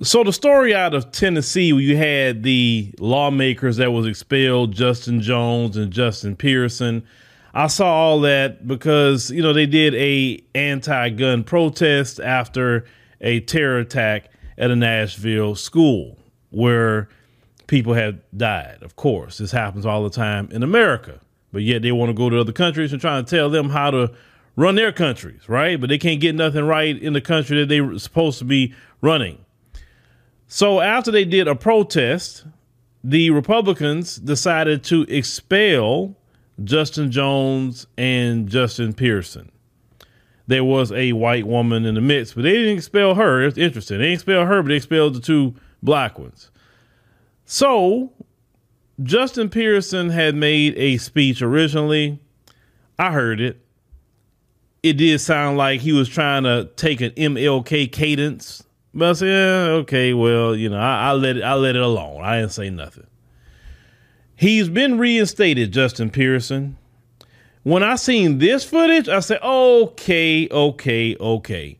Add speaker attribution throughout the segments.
Speaker 1: So the story out of Tennessee, where you had the lawmakers that was expelled, Justin Jones and Justin Pearson. I saw all that because you know they did a anti-gun protest after a terror attack at a Nashville school where people had died. Of course, this happens all the time in America, but yet they want to go to other countries and try to tell them how to run their countries, right? But they can't get nothing right in the country that they're supposed to be running. So after they did a protest, the Republicans decided to expel Justin Jones and Justin Pearson. There was a white woman in the midst, but they didn't expel her. It's interesting. They didn't expel her, but they expelled the two black ones. So Justin Pearson had made a speech originally. I heard it. It did sound like he was trying to take an MLK cadence but I said, yeah, okay, well, you know, I, I let it I let it alone. I didn't say nothing. He's been reinstated, Justin Pearson. When I seen this footage, I said, okay, okay, okay.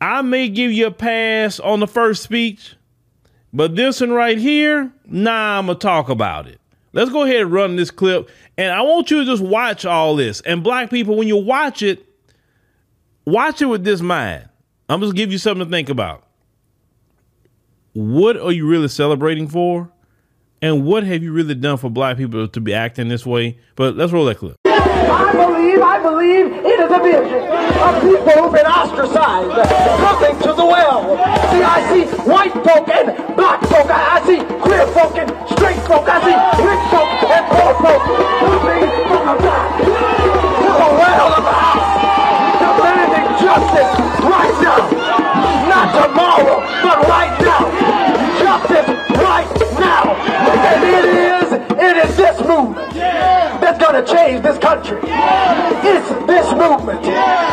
Speaker 1: I may give you a pass on the first speech, but this one right here, nah, I'm gonna talk about it. Let's go ahead and run this clip. And I want you to just watch all this. And black people, when you watch it, watch it with this mind. I'm just give you something to think about. What are you really celebrating for? And what have you really done for black people to be acting this way? But let's roll that clip.
Speaker 2: I believe, I believe it is a vision of people who've been ostracized, coming to the well. See, I see white folk and black folk. I, I see queer folk and straight folk. I see rich folk and poor folk coming from the back to the well of the house, demanding justice to change this country. It's this movement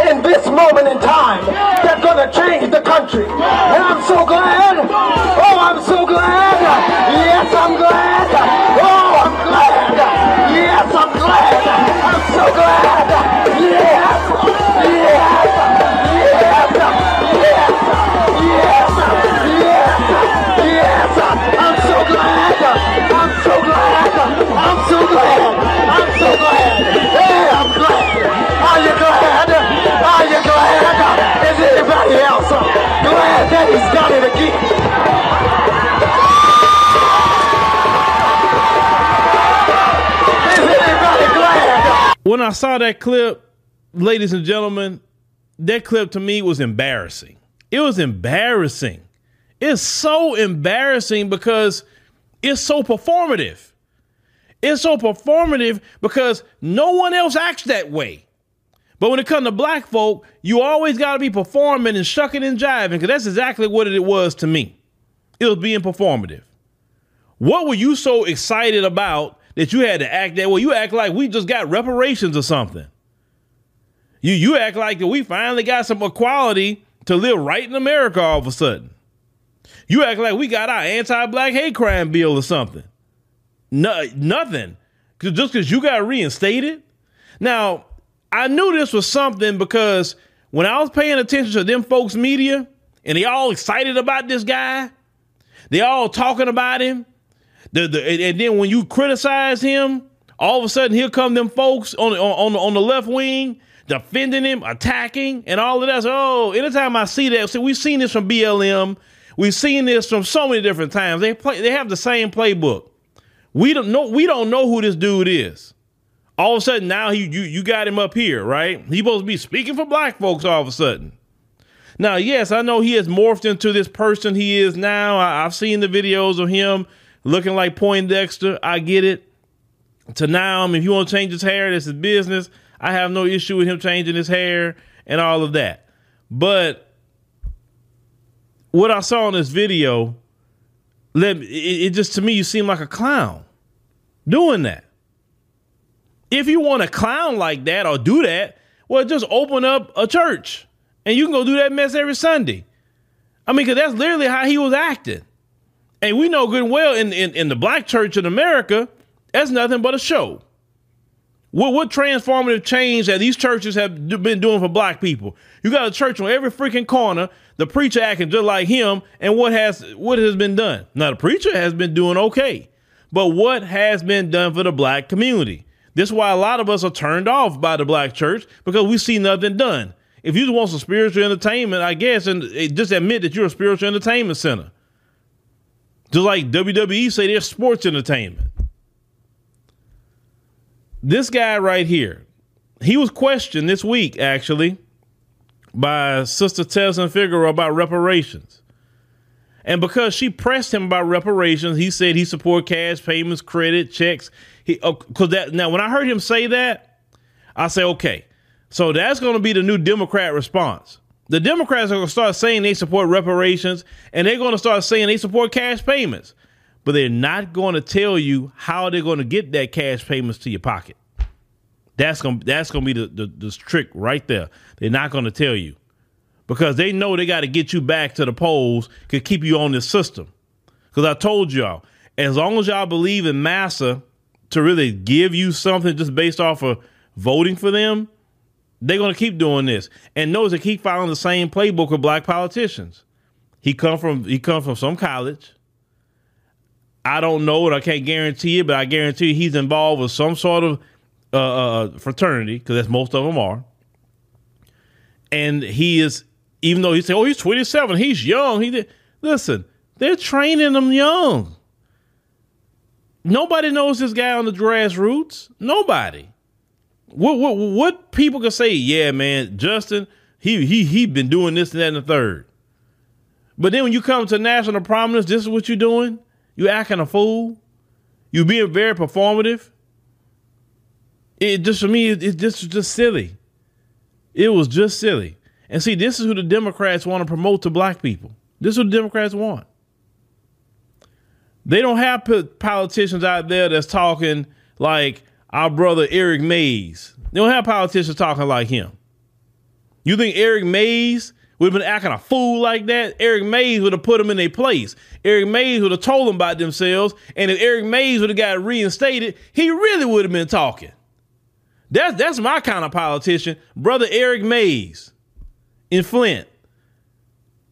Speaker 2: in this moment in time that's going to change the country. And I'm so glad. Oh, I'm so glad. Yes, I'm glad.
Speaker 1: When I saw that clip, ladies and gentlemen, that clip to me was embarrassing. It was embarrassing. It's so embarrassing because it's so performative. It's so performative because no one else acts that way. But when it comes to black folk, you always got to be performing and shucking and jiving because that's exactly what it was to me. It was being performative. What were you so excited about that you had to act that way? You act like we just got reparations or something. You you act like we finally got some equality to live right in America all of a sudden. You act like we got our anti-black hate crime bill or something. No, nothing. just because you got reinstated. Now, I knew this was something because when I was paying attention to them folks' media and they all excited about this guy, they all talking about him. The, the, and- then when you criticize him, all of a sudden here come them folks on, on, on, the- left wing defending him, attacking, and all of that. So, oh, anytime I see that, see, we've seen this from BLM. We've seen this from so many different times. They play, they have the same playbook. We don't know. We don't know who this dude is. All of a sudden, now he you you got him up here, right? He supposed to be speaking for black folks. All of a sudden, now, yes, I know he has morphed into this person he is now. I, I've seen the videos of him looking like Poindexter. I get it. To now, if you want to change his hair, that's his business. I have no issue with him changing his hair and all of that. But what I saw in this video, let it, it just to me, you seem like a clown doing that. If you want to clown like that or do that, well, just open up a church and you can go do that mess every Sunday. I mean, because that's literally how he was acting. And we know good and well in, in, in the black church in America, that's nothing but a show. What what transformative change that these churches have been doing for black people? You got a church on every freaking corner, the preacher acting just like him, and what has what has been done? Now the preacher has been doing okay, but what has been done for the black community? This is why a lot of us are turned off by the black church because we see nothing done. If you want some spiritual entertainment, I guess, and eh, just admit that you're a spiritual entertainment center. Just like WWE say they're sports entertainment this guy right here, he was questioned this week actually by Sister Tezlyn Figaro about reparations. And because she pressed him about reparations, he said he support cash payments, credit checks. He because uh, that now when I heard him say that, I say okay, so that's going to be the new Democrat response. The Democrats are going to start saying they support reparations, and they're going to start saying they support cash payments but they're not going to tell you how they're going to get that cash payments to your pocket. That's gonna that's gonna be the, the, the trick right there. They're not gonna tell you because they know they got to get you back to the polls to keep you on this system. Because I told y'all, as long as y'all believe in massa to really give you something just based off of voting for them, they're gonna keep doing this. And notice they keep following the same playbook with black politicians. He come from he come from some college I don't know it. I can't guarantee it, but I guarantee he's involved with some sort of uh, uh fraternity because that's most of them are. And he is, even though he said, "Oh, he's 27, he's young." He did. Listen, they're training him young. Nobody knows this guy on the grassroots. Nobody. What what what people can say? Yeah, man, Justin, he he he been doing this and that and the third. But then when you come to national prominence, this is what you're doing. You acting a fool. You being very performative. It just for me, it, it just just silly. It was just silly. And see, this is who the Democrats want to promote to black people. This is what the Democrats want. They don't have politicians out there that's talking like our brother Eric Mays. They don't have politicians talking like him. You think Eric Mays would have been acting a fool like that, Eric Mays would have put them in their place. Eric Mays would have told them about themselves. And if Eric Mays would have got reinstated, he really would have been talking. That's that's my kind of politician, brother Eric Mays in Flint.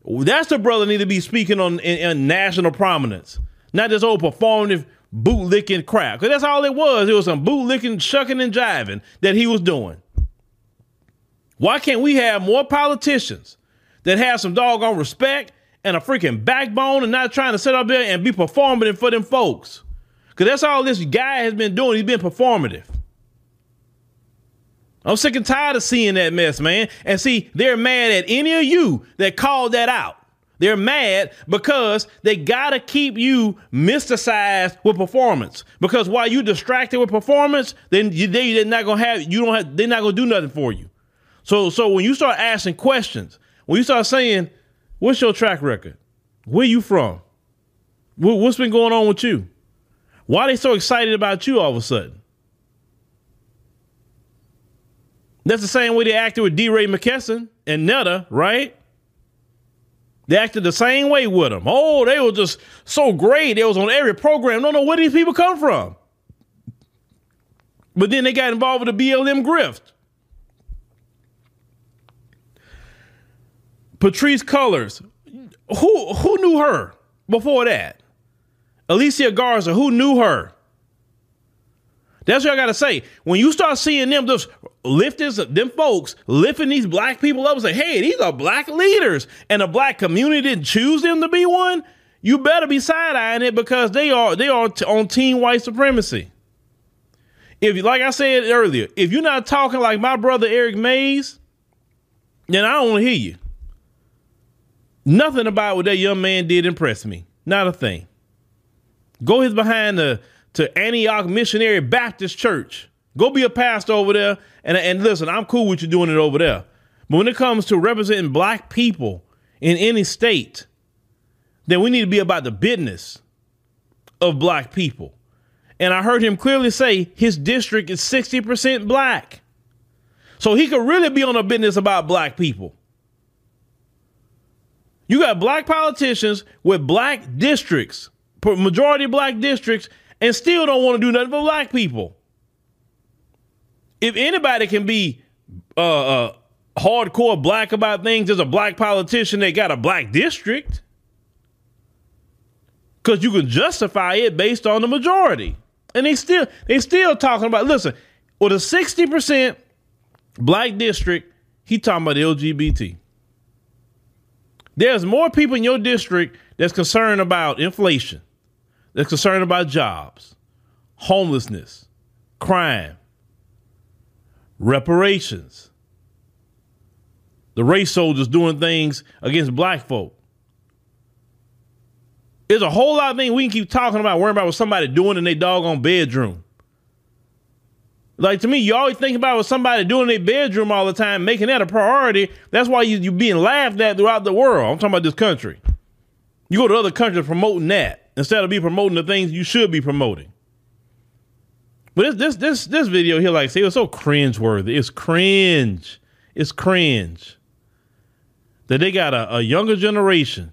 Speaker 1: That's the brother need to be speaking on in, in national prominence, not this old oh, performative bootlicking crap. Because that's all it was. It was some bootlicking, shucking, and jiving that he was doing. Why can't we have more politicians that have some doggone respect and a freaking backbone and not trying to sit up there and be performative for them folks. Because that's all this guy has been doing. He's been performative. I'm sick and tired of seeing that mess, man. And see, they're mad at any of you that called that out. They're mad because they gotta keep you mysticized with performance. Because while you distracted with performance, then you, they, are not gonna have you don't have they're not gonna do nothing for you. So so when you start asking questions, when you start saying, "What's your track record? Where you from? What's been going on with you? Why they so excited about you all of a sudden?" That's the same way they acted with DeRay McKesson and Netta, right? They acted the same way with them. Oh, they were just so great. They was on every program. Don't know where these people come from. But then they got involved with the BLM grift. Patrisse Cullors. Who who knew her before that? Alicia Garza, who knew her? That's what I gotta say. When you start seeing them just lifters, them folks lifting these black people up and say, hey, these are black leaders, and the black community didn't choose them to be one, you better be side-eyeing it because they are they are on team white supremacy. If like I said earlier, if you're not talking like my brother Eric Mays, then I don't want to hear you. Nothing about what that young man did impressed me. Not a thing. Go his behind the to Antioch Missionary Baptist Church. Go be a pastor over there and, and listen, I'm cool with you doing it over there. But when it comes to representing black people in any state, then we need to be about the business of black people. And I heard him clearly say his district is 60% black. So he could really be on a business about black people. You got black politicians with black districts, majority black districts, and still don't want to do nothing for black people. if anybody can be uh, uh, hardcore black about things, there's a black politician that got a black district. Because you can justify it based on the majority. And they still they still talking about listen, with a 60% black district, he talking about LGBT. There's more people in your district that's concerned about inflation, that's concerned about jobs, homelessness, crime, reparations, the race soldiers doing things against black folk. There's a whole lot of things we can keep talking about, worrying about what somebody doing in their doggone bedroom. Like to me, you always think about what somebody doing in their bedroom all the time, making that a priority. That's why you you being laughed at throughout the world. I'm talking about this country. You go to other countries promoting that instead of be promoting the things you should be promoting. But this this this this video here, like I say, it was so cringeworthy. It's cringe. It's cringe that they got a, a younger generation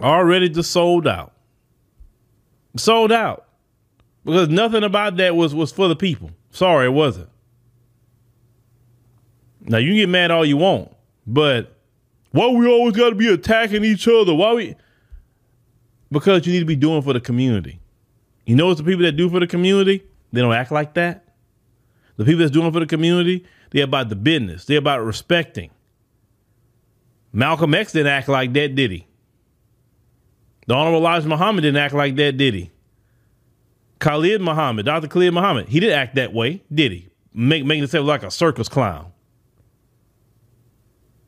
Speaker 1: already just sold out. Sold out. Because nothing about that was was for the people. Sorry, it wasn't. Now you can get mad all you want, but why we always got to be attacking each other? Why we? Because you need to be doing for the community. You know, it's the people that do for the community. They don't act like that. The people that's doing for the community, they're about the business. They're about respecting. Malcolm X didn't act like that, did he? The Honorable Elijah Muhammad didn't act like that, did he? Khalid Muhammad, Dr. Khalid Muhammad, he didn't act that way, did he? Make, making himself like a circus clown.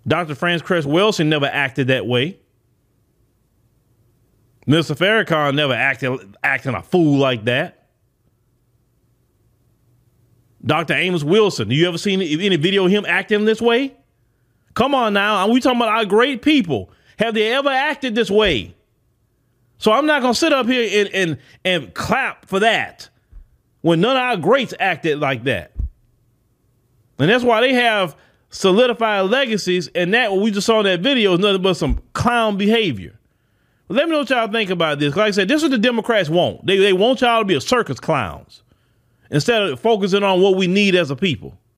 Speaker 1: Dr. Frances Cress Welsing never acted that way. Mr. Farrakhan never acted acting a fool like that. Dr. Amos Wilson, you ever seen any video of him acting this way? Come on now, we talking about our great people. Have they ever acted this way? So I'm not gonna sit up here and and and clap for that when none of our greats acted like that. And that's why they have solidified legacies, and that what we just saw in that video is nothing but some clown behavior. Let me know what y'all think about this. Like I said, this is what the Democrats want. They they want y'all to be a circus clowns instead of focusing on what we need as a people.